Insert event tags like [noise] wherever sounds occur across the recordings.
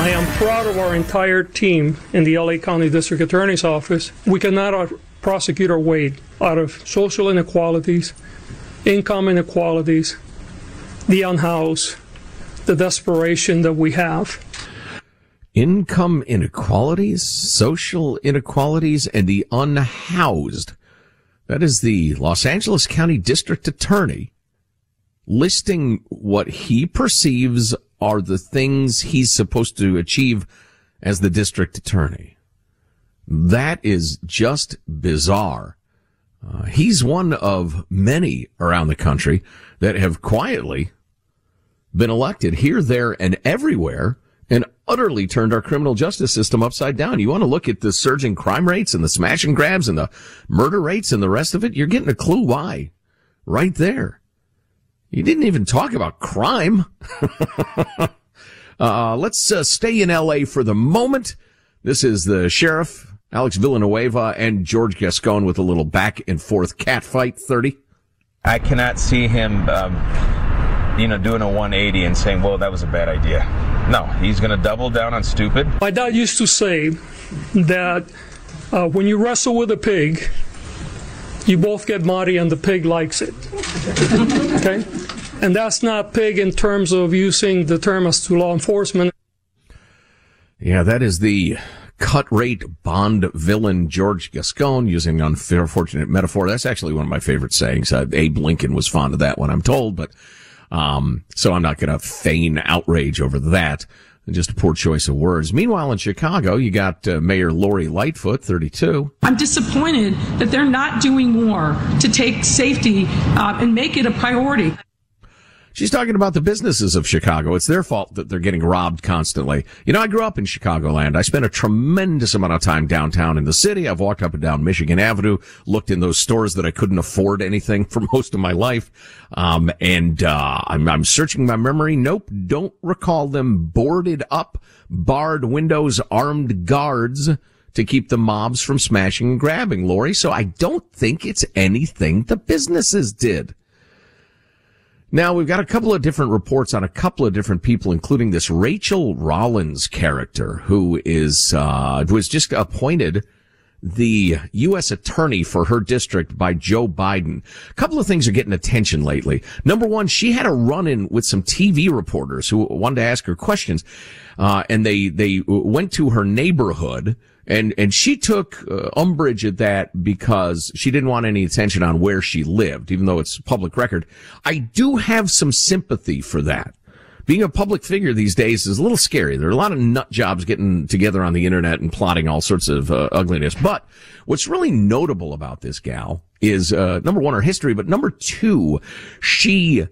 I am proud of our entire team in the LA County District Attorney's Office. We cannot prosecute our way out of social inequalities, income inequalities, the unhoused, the desperation that we have. Income inequalities, social inequalities, and the unhoused. That is the Los Angeles County District Attorney listing what he perceives are the things he's supposed to achieve as the district attorney. That is just bizarre. Uh, he's one of many around the country that have quietly been elected here, there, and everywhere and utterly turned our criminal justice system upside down. You want to look at the surging crime rates and the smash and grabs and the murder rates and the rest of it? You're getting a clue why right there. You didn't even talk about crime. [laughs] uh, let's uh, stay in LA for the moment. This is the sheriff, Alex Villanueva, and George Gascon with a little back and forth cat fight 30. I cannot see him, um, you know, doing a 180 and saying, well, that was a bad idea. No, he's going to double down on stupid. My dad used to say that uh, when you wrestle with a pig, you both get muddy and the pig likes it. Okay? And that's not pig in terms of using the term as to law enforcement. Yeah, that is the cut rate Bond villain George Gascon using an unfortunate metaphor. That's actually one of my favorite sayings. Uh, Abe Lincoln was fond of that one, I'm told, but, um, so I'm not going to feign outrage over that. Just a poor choice of words. Meanwhile, in Chicago, you got uh, Mayor Lori Lightfoot, 32. I'm disappointed that they're not doing more to take safety uh, and make it a priority. She's talking about the businesses of Chicago. It's their fault that they're getting robbed constantly. You know, I grew up in Chicagoland. I spent a tremendous amount of time downtown in the city. I've walked up and down Michigan Avenue, looked in those stores that I couldn't afford anything [laughs] for most of my life. Um, and, uh, I'm, I'm searching my memory. Nope. Don't recall them boarded up, barred windows, armed guards to keep the mobs from smashing and grabbing, Lori. So I don't think it's anything the businesses did. Now we've got a couple of different reports on a couple of different people, including this Rachael Rollins character who is, uh, was just appointed the U.S. attorney for her district by Joe Biden. A couple of things are getting attention lately. Number one, she had a run in with some TV reporters who wanted to ask her questions. Uh, and they, they went to her neighborhood and, and she took uh, umbrage at that because she didn't want any attention on where she lived, even though it's public record. I do have some sympathy for that being a public figure these days is a little scary. There are a lot of nut jobs getting together on the internet and plotting all sorts of uh, ugliness. But what's really notable about this gal is, uh, number one, her history, but number two, she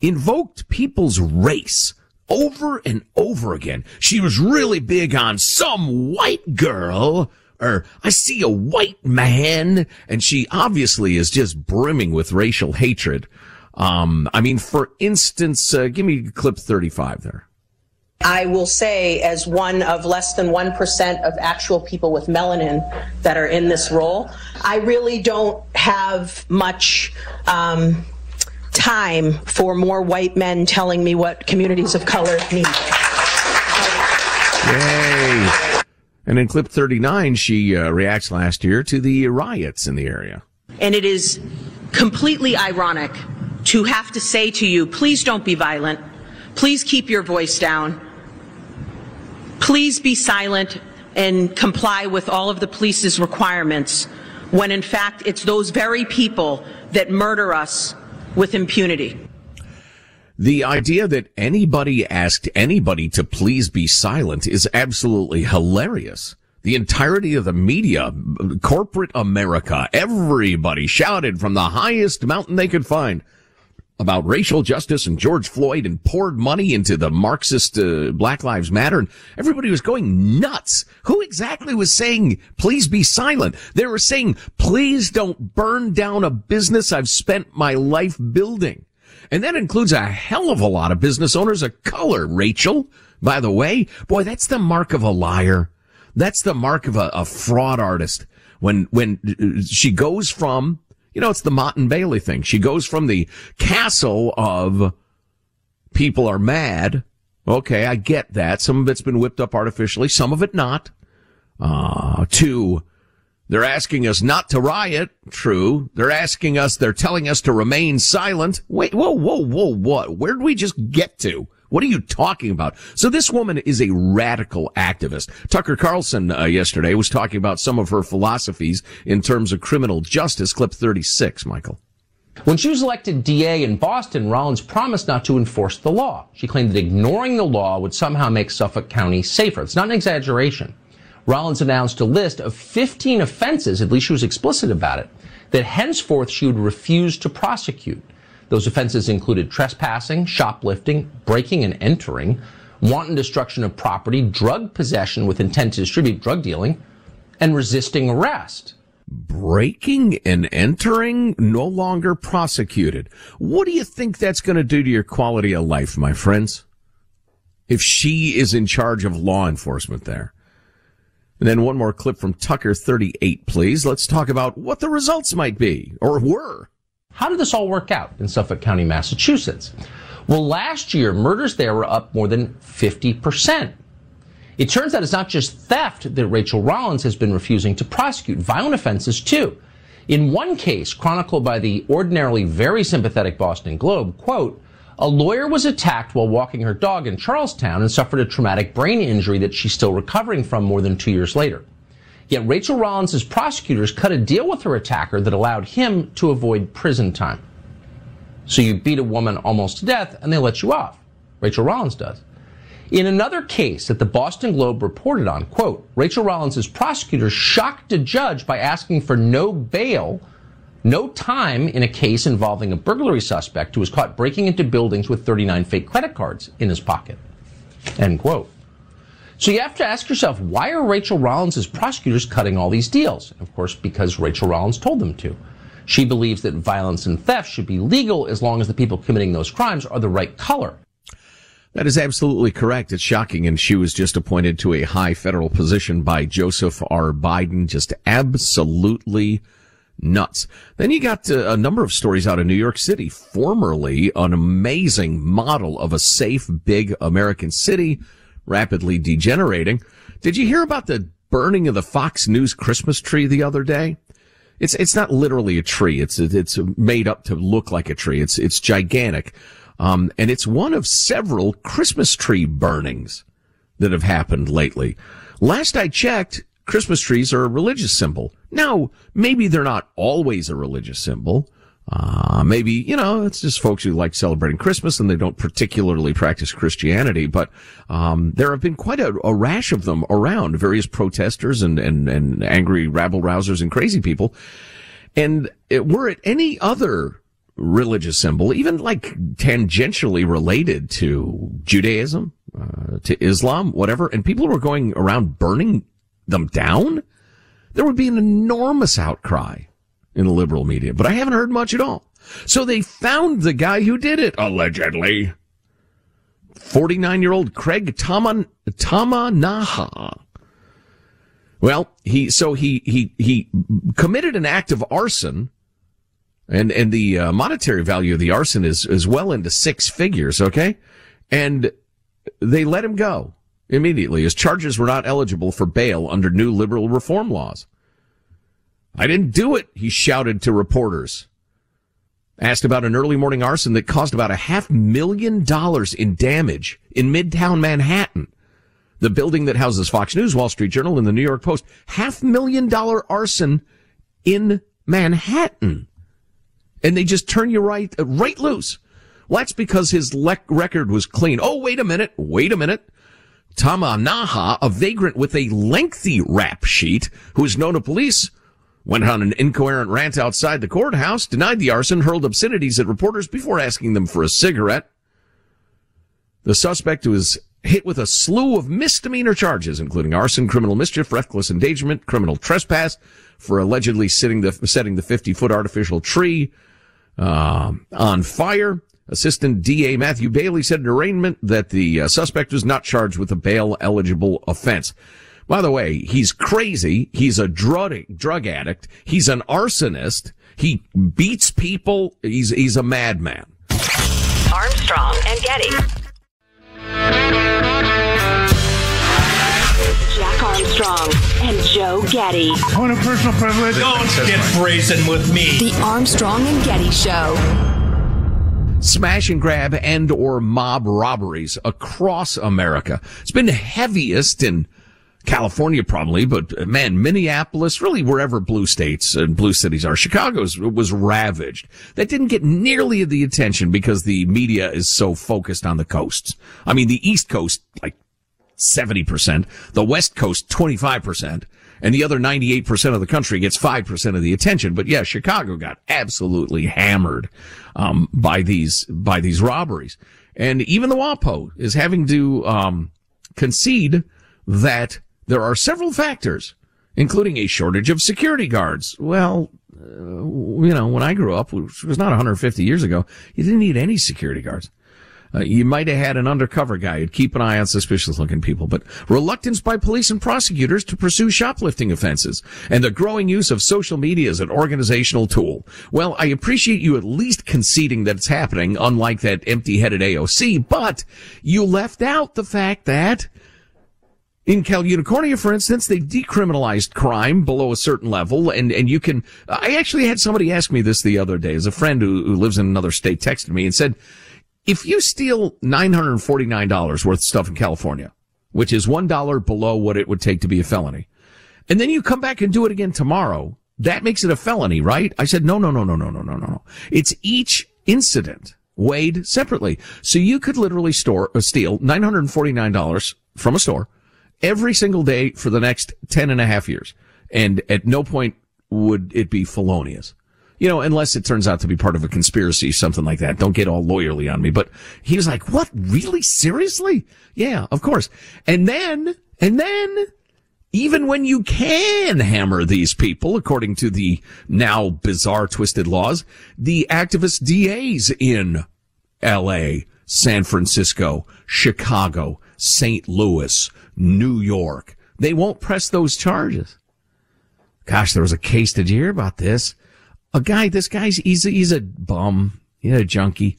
invoked people's race over and over again. She was really big on some white girl or I see a white man and she obviously is just brimming with racial hatred. Um, I mean, for instance, uh, give me clip 35 there. I will say, as one of less than 1% of actual people with melanin that are in this role, I really don't have much um, time for more white men telling me what communities of color need. Yay. And in clip 39, she uh, reacts last year to the riots in the area. And it is completely ironic to have to say to you, please don't be violent. Please keep your voice down. Please be silent and comply with all of the police's requirements when in fact it's those very people that murder us with impunity. The idea that anybody asked anybody to please be silent is absolutely hilarious. The entirety of the media, corporate America, everybody shouted from the highest mountain they could find about racial justice and George Floyd and poured money into the Marxist uh, Black Lives Matter and everybody was going nuts. Who exactly was saying, please be silent? They were saying, please don't burn down a business I've spent my life building. And that includes a hell of a lot of business owners of color, Rachael. By the way, boy, that's the mark of a liar. That's the mark of a, a fraud artist. When, when uh, she goes from you know, it's the Motte and Bailey thing. She goes from the castle of people are mad. Okay, I get that. Some of it's been whipped up artificially, some of it not. Uh, to they're asking us not to riot. True. They're asking us, they're telling us to remain silent. Wait, whoa, whoa, whoa, what? Where did we just get to? What are you talking about? So this woman is a radical activist. Tucker Carlson uh, yesterday was talking about some of her philosophies in terms of criminal justice. Clip 36, Michael. When she was elected DA in Boston, Rollins promised not to enforce the law. She claimed that ignoring the law would somehow make Suffolk County safer. It's not an exaggeration. Rollins announced a list of 15 offenses, at least she was explicit about it, that henceforth she would refuse to prosecute. Those offenses included trespassing, shoplifting, breaking and entering, wanton destruction of property, drug possession with intent to distribute drug dealing, and resisting arrest. Breaking and entering no longer prosecuted. What do you think that's going to do to your quality of life, my friends? If she is in charge of law enforcement there. And then one more clip from Tucker 38, please. Let's talk about what the results might be or were. How did this all work out in Suffolk County, Massachusetts? Well, last year, murders there were up more than 50%. It turns out it's not just theft that Rachael Rollins has been refusing to prosecute, violent offenses too. In one case, chronicled by the ordinarily very sympathetic Boston Globe, quote, a lawyer was attacked while walking her dog in Charlestown and suffered a traumatic brain injury that she's still recovering from more than two years later. Yet Rachael Rollins' prosecutors cut a deal with her attacker that allowed him to avoid prison time. So you beat a woman almost to death and they let you off. Rachael Rollins does. In another case that the Boston Globe reported on, quote, Rachael Rollins' prosecutors shocked a judge by asking for no bail, no time in a case involving a burglary suspect who was caught breaking into buildings with 39 fake credit cards in his pocket. End quote. So you have to ask yourself, why are Rachael Rollins' prosecutors cutting all these deals? Of course, because Rachael Rollins told them to. She believes that violence and theft should be legal as long as the people committing those crimes are the right color. That is absolutely correct. It's shocking. And she was just appointed to a high federal position by Joseph R. Biden. Just absolutely nuts. Then you got uh, a number of stories out of New York City, formerly an amazing model of a safe, big American city, rapidly degenerating. Did you hear about the burning of the Fox News Christmas tree the other day? It's it's not literally a tree. It's it's made up to look like a tree. It's it's gigantic, um, and it's one of several Christmas tree burnings that have happened lately. Last I checked, Christmas trees are a religious symbol. Now, maybe they're not always a religious symbol. Uh, maybe, you know, it's just folks who like celebrating Christmas and they don't particularly practice Christianity, but, um, there have been quite a, a, rash of them around various protesters and, and, and angry rabble rousers and crazy people. And it, were it any other religious symbol, even like tangentially related to Judaism, uh, to Islam, whatever, and people were going around burning them down, there would be an enormous outcry in the liberal media, but I haven't heard much at all. So they found the guy who did it, allegedly. 49 year old Craig Tama, Tamanaha. Well, he, so he, he, he committed an act of arson and, and the uh, monetary value of the arson is, is well into six figures. Okay. And they let him go immediately. His charges were not eligible for bail under new liberal reform laws. I didn't do it, he shouted to reporters. Asked about an early morning arson that caused about a half million dollars in damage in midtown Manhattan. The building that houses Fox News, Wall Street Journal, and the New York Post. Half million dollar arson in Manhattan. And they just turn you right, uh, right loose. Well, that's because his le- record was clean. Oh, wait a minute. Wait a minute. Tamanaha, a vagrant with a lengthy rap sheet, who is known to police, went on an incoherent rant outside the courthouse, denied the arson, hurled obscenities at reporters before asking them for a cigarette. The suspect was hit with a slew of misdemeanor charges, including arson, criminal mischief, reckless endangerment, criminal trespass for allegedly setting the, setting the 50 foot artificial tree, uh, on fire. Assistant DA Matthew Bailey said in arraignment that the uh, suspect was not charged with a bail eligible offense. By the way, he's crazy. He's a drug, drug addict. He's an arsonist. He beats people. He's, he's a madman. Armstrong and Getty. Jack Armstrong and Joe Getty. On a personal privilege. Don't get brazen with me. The Armstrong and Getty Show smash and grab and or mob robberies across America. It's been heaviest in California probably, but man, Minneapolis, really wherever blue states and blue cities are, Chicago's was ravaged. That didn't get nearly the attention because the media is so focused on the coasts. I mean, the East Coast, like 70%, the West Coast, 25% and the other 98% of the country gets 5% of the attention. But yeah, Chicago got absolutely hammered, um, by these, by these robberies. And even the WAPO is having to, um, concede that there are several factors, including a shortage of security guards. Well, uh, you know, when I grew up, which was not 150 years ago, you didn't need any security guards. Uh, you might have had an undercover guy who'd keep an eye on suspicious looking people, but reluctance by police and prosecutors to pursue shoplifting offenses and the growing use of social media as an organizational tool. Well, I appreciate you at least conceding that it's happening, unlike that empty headed AOC, but you left out the fact that in Cal Unicornia, for instance, they decriminalized crime below a certain level, and, and you can. I actually had somebody ask me this the other day, as a friend who, who lives in another state texted me and said, if you steal $949 worth of stuff in California, which is $1 below what it would take to be a felony, and then you come back and do it again tomorrow, that makes it a felony, right? I said, No, no, no, no, no, no, no, no, no. It's each incident weighed separately. So you could literally store, uh, steal $949 from a store every single day for the next 10 and a half years. And at no point would it be felonious you know, unless it turns out to be part of a conspiracy, something like that. Don't get all lawyerly on me. But he was like, what? Really? Seriously? Yeah, of course. And then, and then, even when you can hammer these people, according to the now bizarre twisted laws, the activist DAs in LA San Francisco, Chicago, St. Louis, New York. They won't press those charges. Gosh, there was a case. Did you hear about this? A guy, this guy's, he's, a, he's a bum. He's a junkie.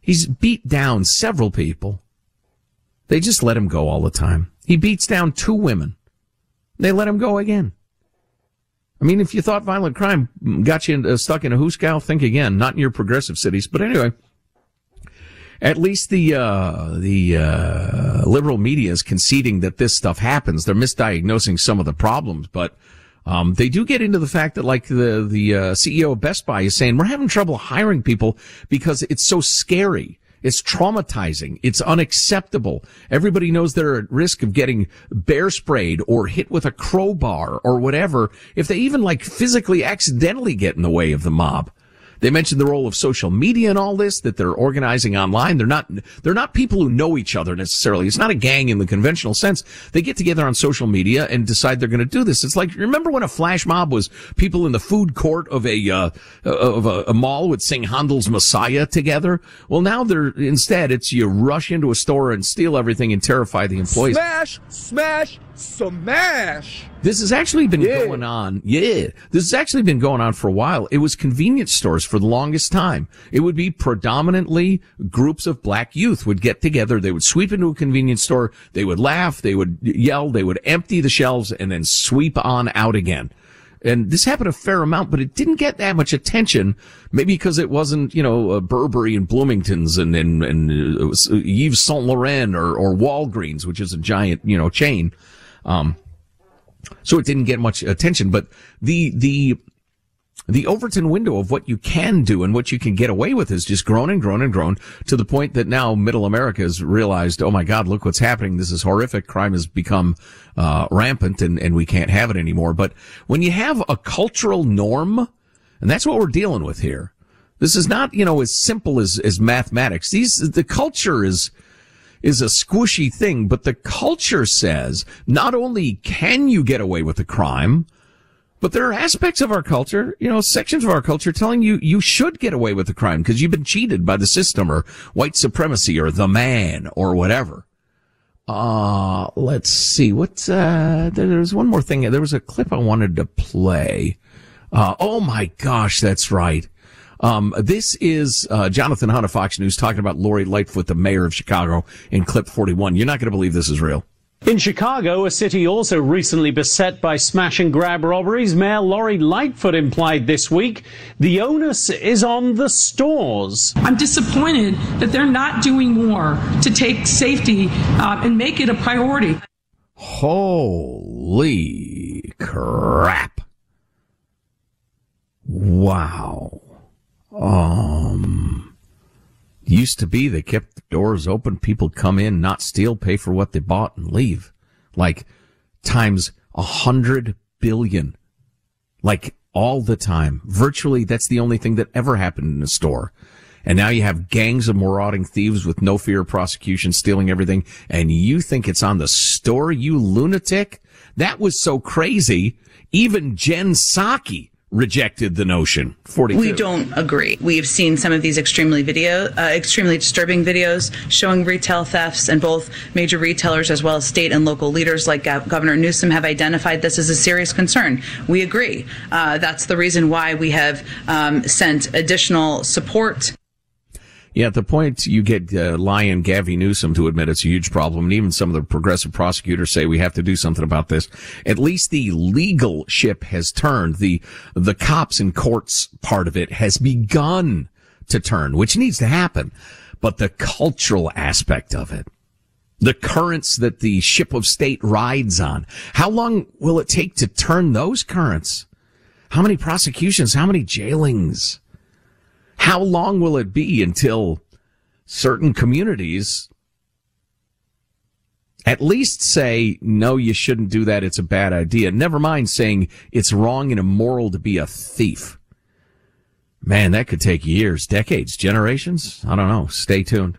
He's beat down several people. They just let him go all the time. He beats down two women. They let him go again. I mean, if you thought violent crime got you uh, stuck in a hoosegow, think again. Not in your progressive cities, but anyway. At least the uh, the uh, liberal media is conceding that this stuff happens. They're misdiagnosing some of the problems, but um, they do get into the fact that, like the the uh, CEO of Best Buy is saying, we're having trouble hiring people because it's so scary. It's traumatizing. It's unacceptable. Everybody knows they're at risk of getting bear sprayed or hit with a crowbar or whatever if they even like physically accidentally get in the way of the mob. They mentioned the role of social media and all this that they're organizing online. They're not they're not people who know each other necessarily. It's not a gang in the conventional sense. They get together on social media and decide they're going to do this. It's like remember when a flash mob was people in the food court of a uh, of a, a mall would sing Handel's Messiah together. Well, now they're instead it's you rush into a store and steal everything and terrify the employees. Smash, smash, smash. This has actually been yeah. going on. Yeah. This has actually been going on for a while. It was convenience stores for the longest time. It would be predominantly groups of black youth would get together. They would sweep into a convenience store. They would laugh. They would yell. They would empty the shelves and then sweep on out again. And this happened a fair amount, but it didn't get that much attention. Maybe because it wasn't, you know, uh, Burberry and Bloomington's and, and, and uh, Yves Saint Laurent or, or Walgreens, which is a giant, you know, chain. Um, so it didn't get much attention, but the, the, the Overton window of what you can do and what you can get away with has just grown and grown and grown to the point that now middle America has realized, oh my God, look what's happening. This is horrific. Crime has become, uh, rampant and, and we can't have it anymore. But when you have a cultural norm, and that's what we're dealing with here, this is not, you know, as simple as, as mathematics. These, the culture is, is a squishy thing, but the culture says not only can you get away with the crime, but there are aspects of our culture, you know, sections of our culture telling you you should get away with the crime because you've been cheated by the system or white supremacy or the man or whatever. Uh, let's see. What, uh, there one more thing. There was a clip I wanted to play. Uh, oh my gosh, that's right. Um, this is uh, Jonathan Hunt of Fox News talking about Lori Lightfoot, the mayor of Chicago, in clip 41. You're not going to believe this is real. In Chicago, a city also recently beset by smash and grab robberies, Mayor Lori Lightfoot implied this week the onus is on the stores. I'm disappointed that they're not doing more to take safety uh, and make it a priority. Holy crap. Wow. Um, used to be they kept the doors open. People come in, not steal, pay for what they bought and leave. Like times a hundred billion. Like all the time. Virtually that's the only thing that ever happened in a store. And now you have gangs of marauding thieves with no fear of prosecution stealing everything. And you think it's on the store, you lunatic? That was so crazy. Even Jen Psaki rejected the notion. 42. We don't agree. We have seen some of these extremely video, uh, extremely disturbing videos showing retail thefts, and both major retailers as well as state and local leaders like Governor Newsom have identified this as a serious concern. We agree. Uh, that's the reason why we have um, sent additional support yeah, at the point you get uh, Lion Gavi Newsom to admit it's a huge problem, and even some of the progressive prosecutors say we have to do something about this. At least the legal ship has turned. The the cops and courts part of it has begun to turn, which needs to happen. But the cultural aspect of it, the currents that the ship of state rides on, how long will it take to turn those currents? How many prosecutions? How many jailings? How long will it be until certain communities at least say, no, you shouldn't do that. It's a bad idea. Never mind saying it's wrong and immoral to be a thief. Man, that could take years, decades, generations. I don't know. Stay tuned.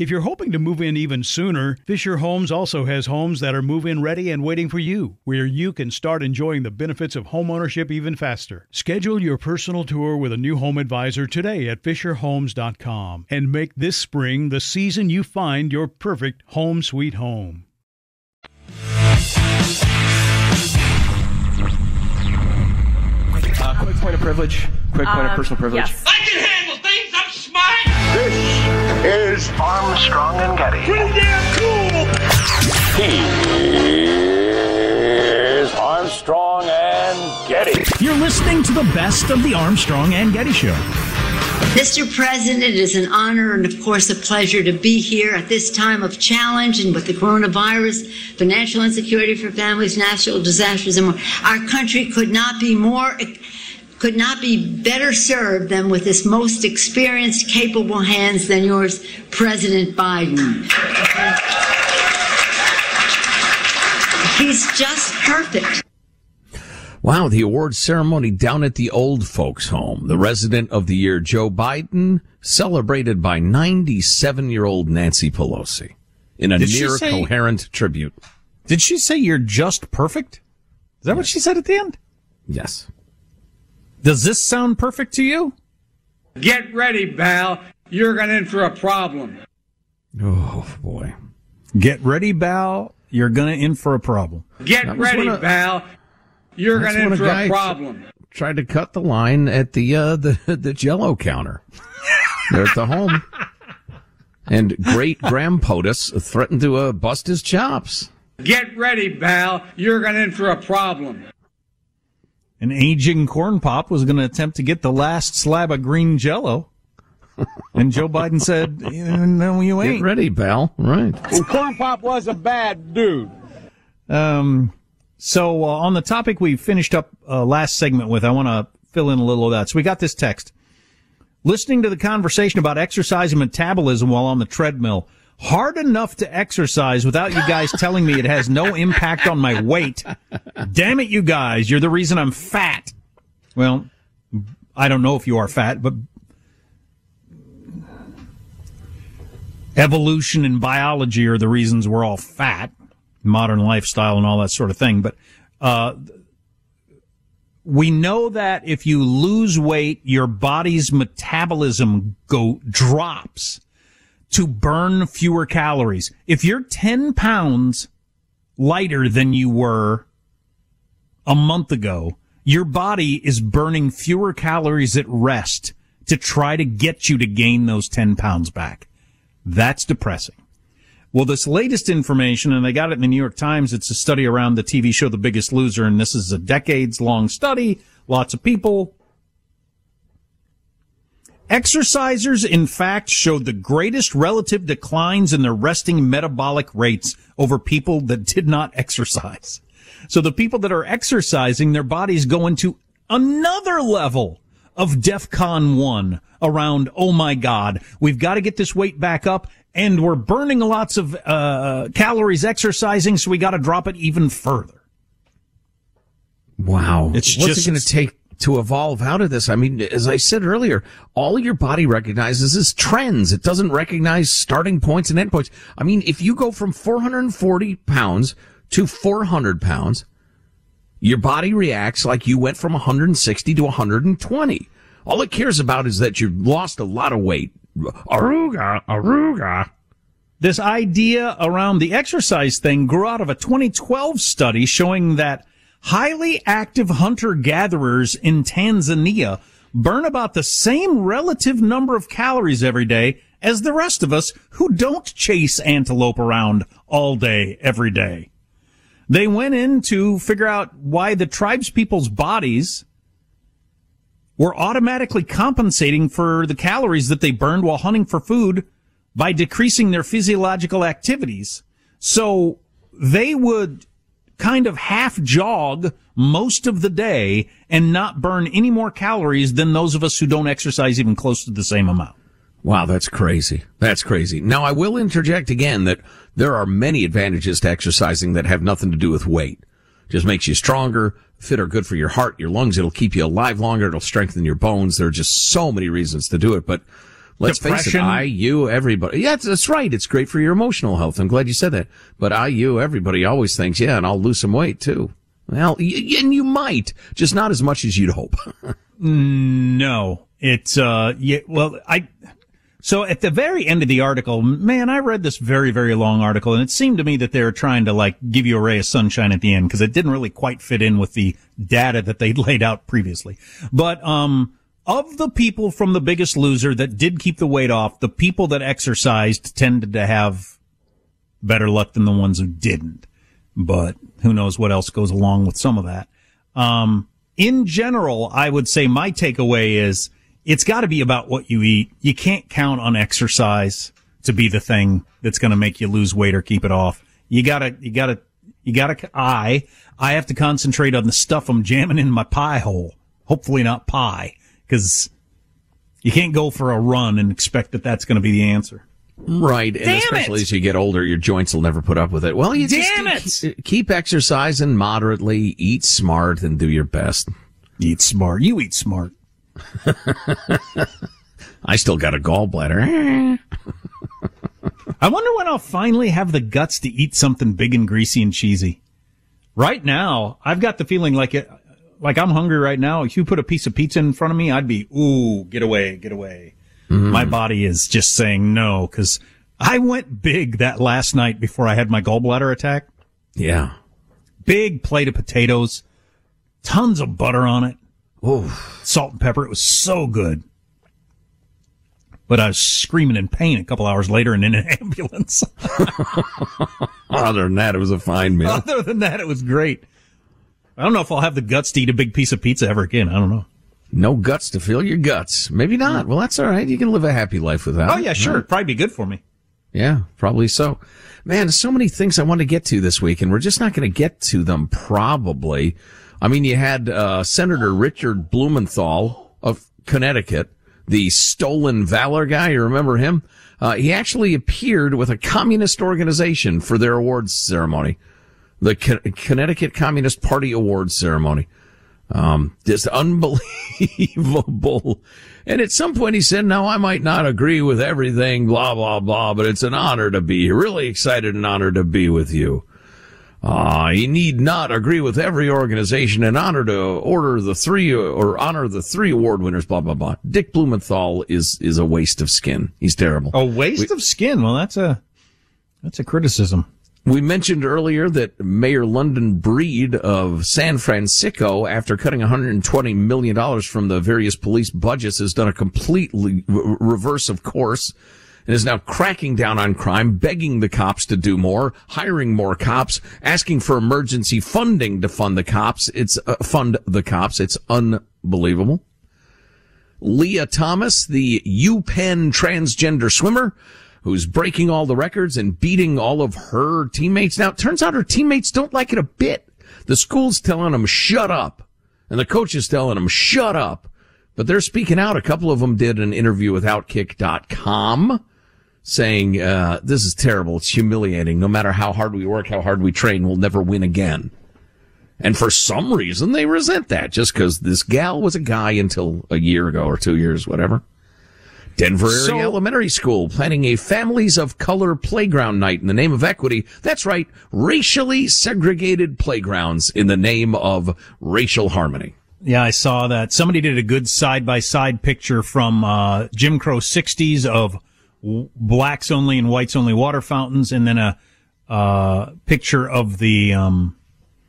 If you're hoping to move in even sooner, Fisher Homes also has homes that are move in ready and waiting for you, where you can start enjoying the benefits of homeownership even faster. Schedule your personal tour with a new home advisor today at FisherHomes.com and make this spring the season you find your perfect home sweet home. Uh, quick point of privilege. Quick point of Um, personal privilege. yes. I can handle things. I'm smart. This is Armstrong and Getty. Pretty damn cool. Here's Armstrong and Getty. You're listening to the best of the Armstrong and Getty Show. Mr. President, it is an honor and, of course, a pleasure to be here at this time of challenge and with the coronavirus, financial insecurity for families, natural disasters, and more. Our country could not be more, could not be better served than with this most experienced, capable hands than yours, President Biden. He's just perfect. Wow, the award ceremony down at the old folks home. The resident of the year, Joe Biden, celebrated by 97 year old Nancy Pelosi in a Did she near say- coherent tribute. Did she say you're just perfect? Is that what she said at the end? Yes. Does this sound perfect to you? Get ready, Val. You're going in for a problem. Oh boy. Get ready, Bal. You're gonna in for a problem. Get That ready, when a- Val. You're going to in for guy a problem. Tried to cut the line at the uh, the the Jello counter there at the home, and great Graham POTUS threatened to uh, bust his chops. Get ready, Val. You're going to in for a problem. An aging corn pop was going to attempt to get the last slab of green jello. And Joe Biden said, no, you ain't. Get ready, pal. Right. Well, Corn Pop was a bad dude. Um, so uh, on the topic we finished up uh, last segment with, I want to fill in a little of that. So we got this text. Listening to the conversation about exercise and metabolism while on the treadmill. Hard enough to exercise without you guys telling me it has no impact on my weight. Damn it, you guys. You're the reason I'm fat. Well, I don't know if you are fat, but evolution and biology are the reasons we're all fat, modern lifestyle and all that sort of thing. But, uh, we know that if you lose weight, your body's metabolism go drops to burn fewer calories. If you're 10 pounds lighter than you were a month ago, your body is burning fewer calories at rest to try to get you to gain those 10 pounds back. That's depressing. Well, this latest information, and they got it in the New York Times, it's a study around the TV show The Biggest Loser, and this is a decades long study, lots of people. Exercisers, in fact, showed the greatest relative declines in their resting metabolic rates over people that did not exercise. So the people that are exercising, their bodies go into another level of DEFCON 1 around, oh my God, we've got to get this weight back up and we're burning lots of uh, calories exercising, so we got to drop it even further. Wow. It's What's just- it going to take to evolve out of this? I mean, as I said earlier, all your body recognizes is trends. It doesn't recognize starting points and end points. I mean, if you go from 440 pounds to 400 pounds, your body reacts like you went from 160 to 120. All it cares about is that you lost a lot of weight. Aruga, aruga. This idea around the exercise thing grew out of a 2012 study showing that highly active hunter gatherers in Tanzania burn about the same relative number of calories every day as the rest of us who don't chase antelope around all day, every day. They went in to figure out why the tribes people's bodies were automatically compensating for the calories that they burned while hunting for food by decreasing their physiological activities. So they would kind of half jog most of the day and not burn any more calories than those of us who don't exercise even close to the same amount. Wow, that's crazy. That's crazy. Now, I will interject again that there are many advantages to exercising that have nothing to do with weight. Just makes you stronger, fitter, good for your heart, your lungs. It'll keep you alive longer. It'll strengthen your bones. There are just so many reasons to do it. But let's face it, Depression. I, you, everybody. Yeah, that's, that's right. It's great for your emotional health. I'm glad you said that. But I, you, everybody always thinks, yeah, and I'll lose some weight too. Well, y- and you might, just not as much as you'd hope. [laughs] No, it's, uh, yeah, well, I, so at the very end of the article, man, I read this very, very long article and it seemed to me that they were trying to like give you a ray of sunshine at the end because it didn't really quite fit in with the data that they'd [laughs] laid out previously. But, um, of the people from the biggest loser that did keep the weight off, the people that exercised tended to have better luck than the ones who didn't. But who knows what else goes along with some of that. Um, in general, I would say my takeaway is it's got to be about what you eat. You can't count on exercise to be the thing that's going to make you lose weight or keep it off. You gotta, you gotta, you gotta, I, I have to concentrate on the stuff I'm jamming in my pie hole. Hopefully not pie, because you can't go for a run and expect that that's going to be the answer. Right, and Damn especially it! as you get older, your joints will never put up with it. Well, you Damn just keep, keep exercising moderately, eat smart, and do your best. Eat smart. You eat smart. [laughs] I still got a gallbladder. [laughs] I wonder when I'll finally have the guts to eat something big and greasy and cheesy. Right now, I've got the feeling like it, like I'm hungry right now. If you put a piece of pizza in front of me, I'd be, ooh, get away, get away. Mm-hmm. My body is just saying no, cause I went big that last night before I had my gallbladder attack. Yeah. Big plate of potatoes, tons of butter on it. Ooh. Salt and pepper. It was so good. But I was screaming in pain a couple hours later and in an [laughs] ambulance. [laughs] Other than that, it was a fine meal. Other than that, it was great. I don't know if I'll have the guts to eat a big piece of pizza ever again. I don't know. No guts to fill your guts. Maybe not. Well, that's all right. You can live a happy life without. Oh yeah, sure. Right? Probably be good for me. Yeah, probably so. Man, so many things I want to get to this week, and we're just not going to get to them probably. I mean, you had uh, Senator Richard Blumenthal of Connecticut, the stolen valor guy. You remember him? Uh, he actually appeared with a communist organization for their awards ceremony, the Con- Connecticut Communist Party Awards ceremony. Um, just unbelievable. And at some point he said, now I might not agree with everything, blah, blah, blah, but it's an honor to be here. Really excited and honored to be with you. Uh, he need not agree with every organization and honor to order the three or honor the three award winners. Blah blah blah. Dick Blumenthal is is a waste of skin. He's terrible. A waste we, of skin. Well, that's a that's a criticism. We mentioned earlier that Mayor London Breed of San Francisco, after cutting $120 million from the various police budgets, has done a completely reverse of course and is now cracking down on crime, begging the cops to do more, hiring more cops, asking for emergency funding to fund the cops. It's uh, fund the cops. It's unbelievable. Lia Thomas, the UPenn transgender swimmer, who's breaking all the records and beating all of her teammates. Now, it turns out her teammates don't like it a bit. The school's telling them, shut up. And the coach is telling them, shut up. But they're speaking out. A couple of them did an interview with Outkick.com saying, uh, this is terrible. It's humiliating. No matter how hard we work, how hard we train, we'll never win again. And for some reason, they resent that just because this gal was a guy until a year ago or two years, whatever. Denver Area so, Elementary School planning a Families of Color playground night in the name of equity. That's right, racially segregated playgrounds in the name of racial harmony. Yeah, I saw that. Somebody did a good side by side picture from uh, Jim Crow 60s of blacks only and whites only water fountains, and then a uh, picture of the um,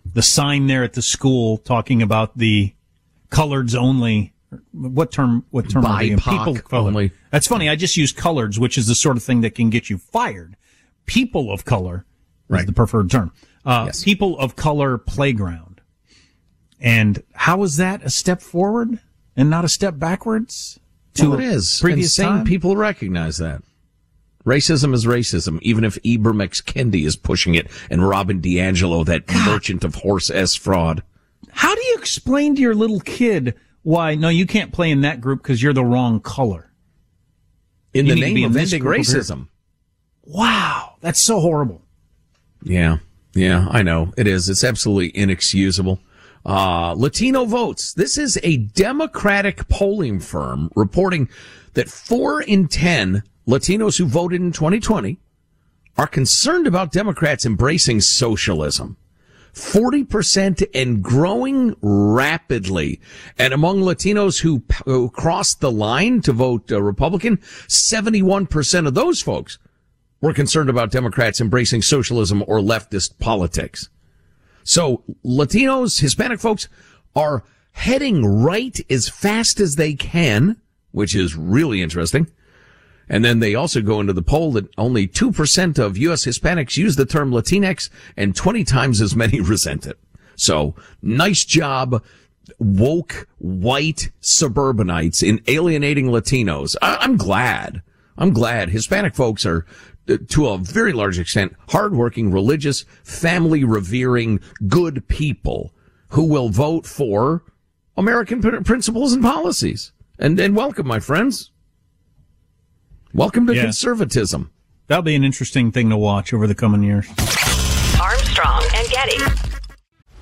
the sign there at the school talking about the coloreds only what term? What term? People only. That's funny. I just use coloreds, which is the sort of thing that can get you fired. People of color right. is the preferred term. Uh, yes. People of color playground. And how is that a step forward and not a step backwards? To well, it is. Previous and time? people recognize that. Racism is racism, even if Ibram X. Kendi is pushing it and Robin DiAngelo, that merchant of horse S fraud. How do you explain to your little kid why, no, you can't play in that group because you're the wrong color. In you the name of ending racism. Wow. That's so horrible. Yeah. Yeah, I know. It is. It's absolutely inexcusable. Uh, Latino votes. This is a Democratic polling firm reporting that four in 10 Latinos who voted in 2020 are concerned about Democrats embracing socialism. 40% and growing rapidly. And among Latinos who, who crossed the line to vote uh, Republican, 71% of those folks were concerned about Democrats embracing socialism or leftist politics. So Latinos, Hispanic folks are heading right as fast as they can, which is really interesting. And then they also go into the poll that only 2% of U.S. Hispanics use the term Latinx and 20 times as many [laughs] resent it. So nice job, woke white suburbanites in alienating Latinos. I- am glad. I'm glad Hispanic folks are uh, to a very large extent hardworking, religious, family revering, good people who will vote for American principles and policies. And, and welcome, my friends. Welcome to yeah. conservatism. That'll be an interesting thing to watch over the coming years. Armstrong and Getty.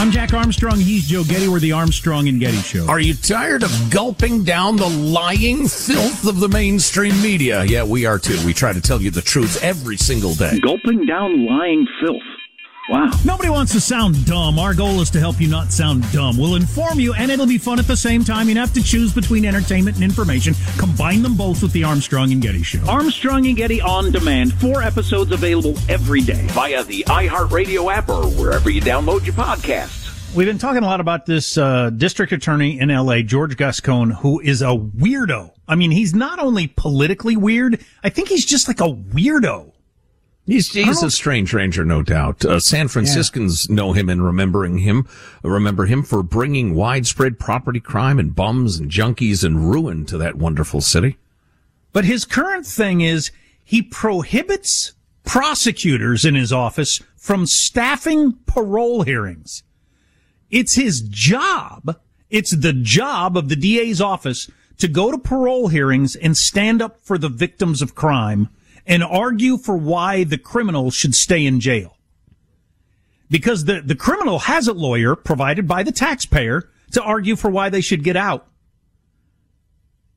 I'm Jack Armstrong. He's Joe Getty. We're the Armstrong and Getty Show. Are you tired of gulping down the lying filth of the mainstream media? Yeah, we are too. We try to tell you the truth every single day. Gulping down lying filth. Wow. Nobody wants to sound dumb. Our goal is to help you not sound dumb. We'll inform you, and it'll be fun at the same time. You have to choose between entertainment and information. Combine them both with the Armstrong and Getty Show. Armstrong and Getty on demand. Four episodes available every day via the iHeartRadio app or wherever you download your podcasts. We've been talking a lot about this uh, district attorney in LA, George Gascon, who is a weirdo. I mean, he's not only politically weird, I think he's just like a weirdo. He's, he's a strange ranger, no doubt. Uh, San Franciscans yeah. know him and remembering him, remember him for bringing widespread property crime and bums and junkies and ruin to that wonderful city. But his current thing is he prohibits prosecutors in his office from staffing parole hearings. It's his job. It's the job of the DA's office to go to parole hearings and stand up for the victims of crime and argue for why the criminal should stay in jail. Because the, the criminal has a lawyer provided by the taxpayer to argue for why they should get out.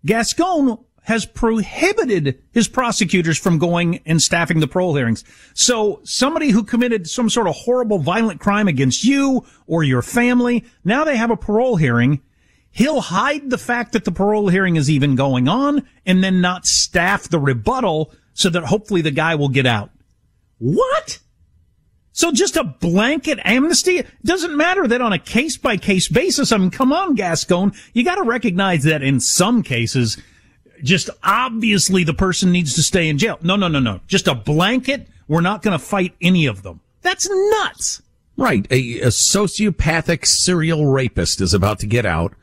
Gascon has prohibited his prosecutors from going and staffing the parole hearings. So somebody who committed some sort of horrible violent crime against you or your family, now they have a parole hearing. He'll hide the fact that the parole hearing is even going on and then not staff the rebuttal so that hopefully the guy will get out. What? So just a blanket amnesty? It doesn't matter that on a case by case basis. I mean, come on, Gascon. You got to recognize that in some cases, just obviously the person needs to stay in jail. No, no, no, no. Just a blanket. We're not to fight any of them. That's nuts. Right. A, a sociopathic serial rapist is about to get out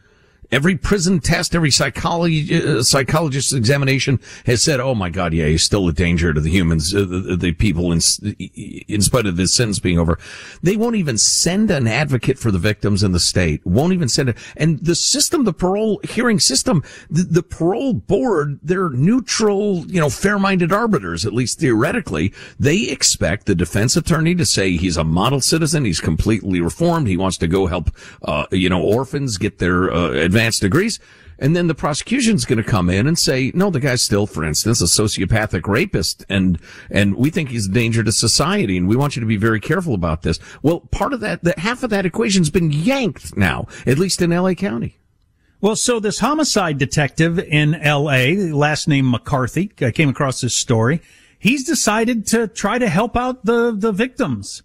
Every prison test, every psychology, uh, psychologist's examination has said, "Oh my God, yeah, he's still a danger to the humans, uh, the, the, people, in, in spite of his sentence being over." They won't even send an advocate for the victims in the state. Won't even send it. And the system, the parole hearing system, the, the parole board, they're neutral, you know, fair-minded arbiters, at least theoretically. They expect the defense attorney to say he's a model citizen, he's completely reformed, he wants to go help, uh, you know, orphans get their uh, advantage advanced degrees. And then the prosecution's going to come in and say, no, the guy's still, for instance, a sociopathic rapist. And, and we think he's a danger to society. And we want you to be very careful about this. Well, part of that, that half of that equation's been yanked now, at least in LA County. Well, so this homicide detective in LA, last name McCarthy, I came across this story. He's decided to try to help out the, the victims.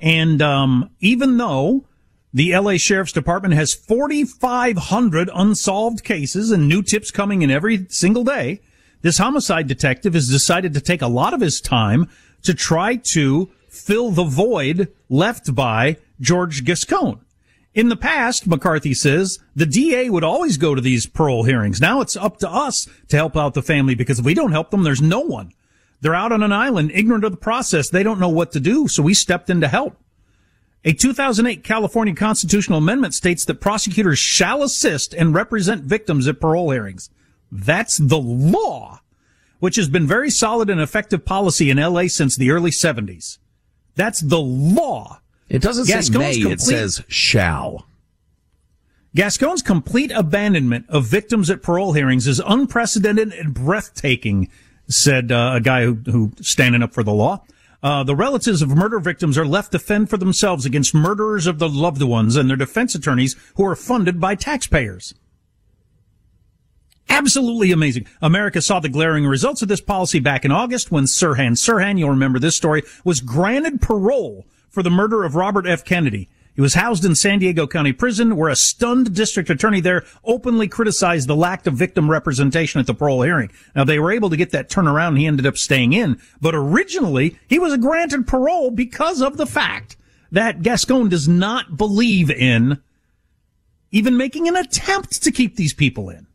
And, um, even though the LA Sheriff's Department has 4,500 unsolved cases and new tips coming in every single day. This homicide detective has decided to take a lot of his time to try to fill the void left by George Gascon. In the past, McCarthy says, the DA would always go to these parole hearings. Now it's up to us to help out the family because if we don't help them, there's no one. They're out on an island, ignorant of the process. They don't know what to do. So we stepped in to help. A 2008 California constitutional amendment states that prosecutors shall assist and represent victims at parole hearings. That's the law, which has been very solid and effective policy in LA since the early 70s. That's the law. It doesn't Gascon's say may, complete, it says shall. Gascon's complete abandonment of victims at parole hearings is unprecedented and breathtaking said uh, a guy who, who standing up for the law. Uh, the relatives of murder victims are left to fend for themselves against murderers of the loved ones and their defense attorneys who are funded by taxpayers. Absolutely amazing. America saw the glaring results of this policy back in August when Sirhan Sirhan, you'll remember this story, was granted parole for the murder of Robert F. Kennedy. He was housed in San Diego County Prison, where a stunned district attorney there openly criticized the lack of victim representation at the parole hearing. Now, they were able to get that turnaround and he ended up staying in, but originally he was granted parole because of the fact that Gascon does not believe in even making an attempt to keep these people in.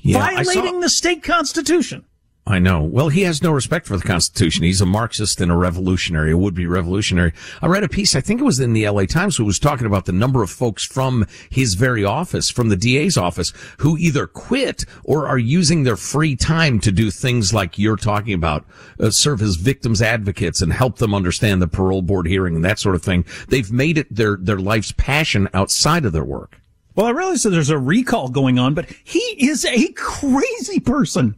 Yeah, violating saw- the state constitution. I know. Well, he has no respect for the Constitution. He's a Marxist and a revolutionary, a would-be revolutionary. I read a piece, I think it was in the LA Times, who was talking about the number of folks from his very office, from the DA's office, who either quit or are using their free time to do things like you're talking about, uh, serve as victims advocates and help them understand the parole board hearing and that sort of thing. They've made it their, their life's passion outside of their work. Well, I realize that there's a recall going on, but he is a crazy person.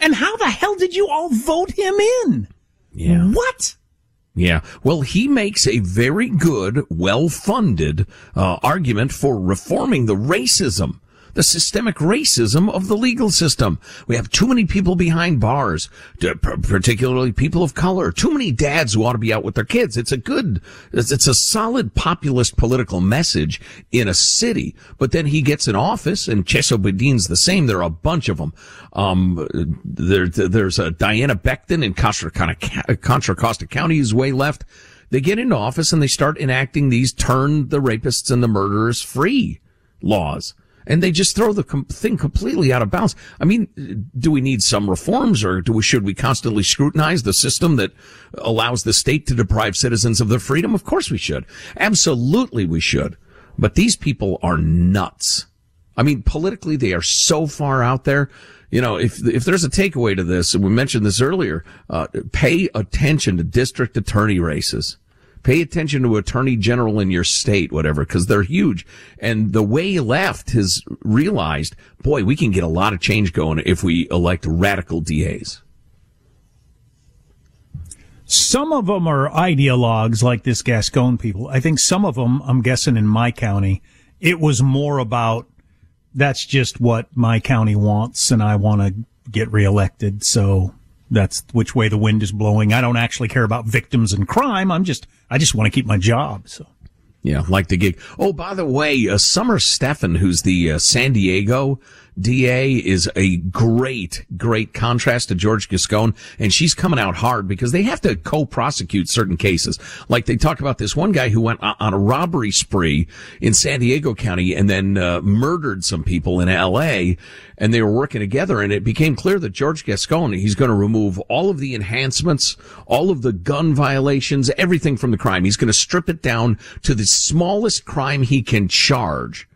And how the hell did you all vote him in? Yeah. What? Yeah. Well, he makes a very good, well-funded uh, argument for reforming the racism, the systemic racism of the legal system. We have too many people behind bars, particularly people of color. Too many dads who ought to be out with their kids. It's a good, it's, a solid populist political message in a city. But then he gets in office, and Chesa Boudin's the same. There are a bunch of them. Um, there, there's a Diana Becton in Contra, Contra Costa County who's way left. They get into office and they start enacting these turn the rapists and the murderers free laws. And they just throw the com- thing completely out of bounds. I mean, do we need some reforms or do we, should we constantly scrutinize the system that allows the state to deprive citizens of their freedom? Of course we should. Absolutely we should. But these people are nuts. I mean, politically, they are so far out there. You know, if if there's a takeaway to this, and we mentioned this earlier, uh, pay attention to district attorney races. Pay attention to attorney general in your state, whatever, because they're huge. And the way left has realized, boy, we can get a lot of change going if we elect radical DAs. Some of them are ideologues like this Gascon people. I think some of them, I'm guessing in my county, it was more about that's just what my county wants and I want to get reelected. So that's which way the wind is blowing. I don't actually care about victims and crime. I'm just, I just want to keep my job. So. Yeah, like the gig. Oh, by the way, uh, Summer Stephan, who's the uh, San Diego DA, is a great, great contrast to George Gascon, and she's coming out hard because they have to co-prosecute certain cases. Like they talk about this one guy who went on a robbery spree in San Diego County and then uh, murdered some people in L.A. And they were working together, and it became clear that George Gascon, he's going to remove all of the enhancements, all of the gun violations, everything from the crime. He's going to strip it down to the smallest crime he can charge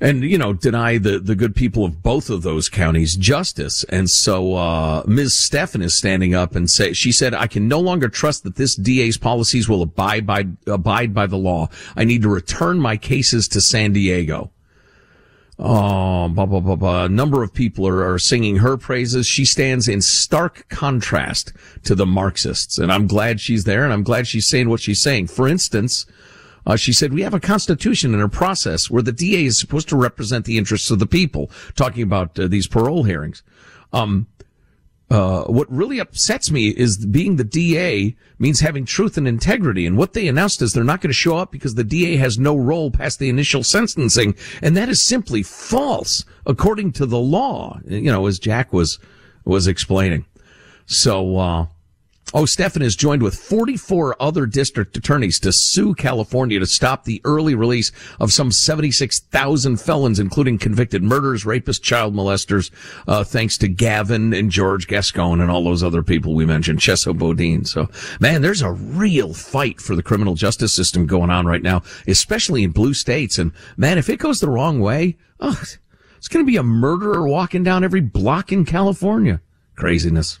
and you know deny the the good people of both of those counties justice and so uh ms Stephan is standing up and say she said i can no longer trust that this da's policies will abide by abide by the law i need to return my cases to san diego Oh, blah, blah, blah, blah. A number of people are, are singing her praises. She stands in stark contrast to the Marxists. And I'm glad she's there and I'm glad she's saying what she's saying. For instance, uh, she said, we have a constitution and a process where the DA is supposed to represent the interests of the people, talking about uh, these parole hearings. Um, uh, what really upsets me is being the DA means having truth and integrity. And what they announced is they're not going to show up because the DA has no role past the initial sentencing. And that is simply false according to the law, you know, as Jack was, was explaining. So, uh, Oh, Stephan is joined with 44 other district attorneys to sue California to stop the early release of some 76,000 felons, including convicted murderers, rapists, child molesters, uh, thanks to Gavin and George Gascon and all those other people we mentioned, Chesa Boudin. So, man, there's a real fight for the criminal justice system going on right now, especially in blue states. And man, if it goes the wrong way, oh, it's going to be a murderer walking down every block in California. Craziness.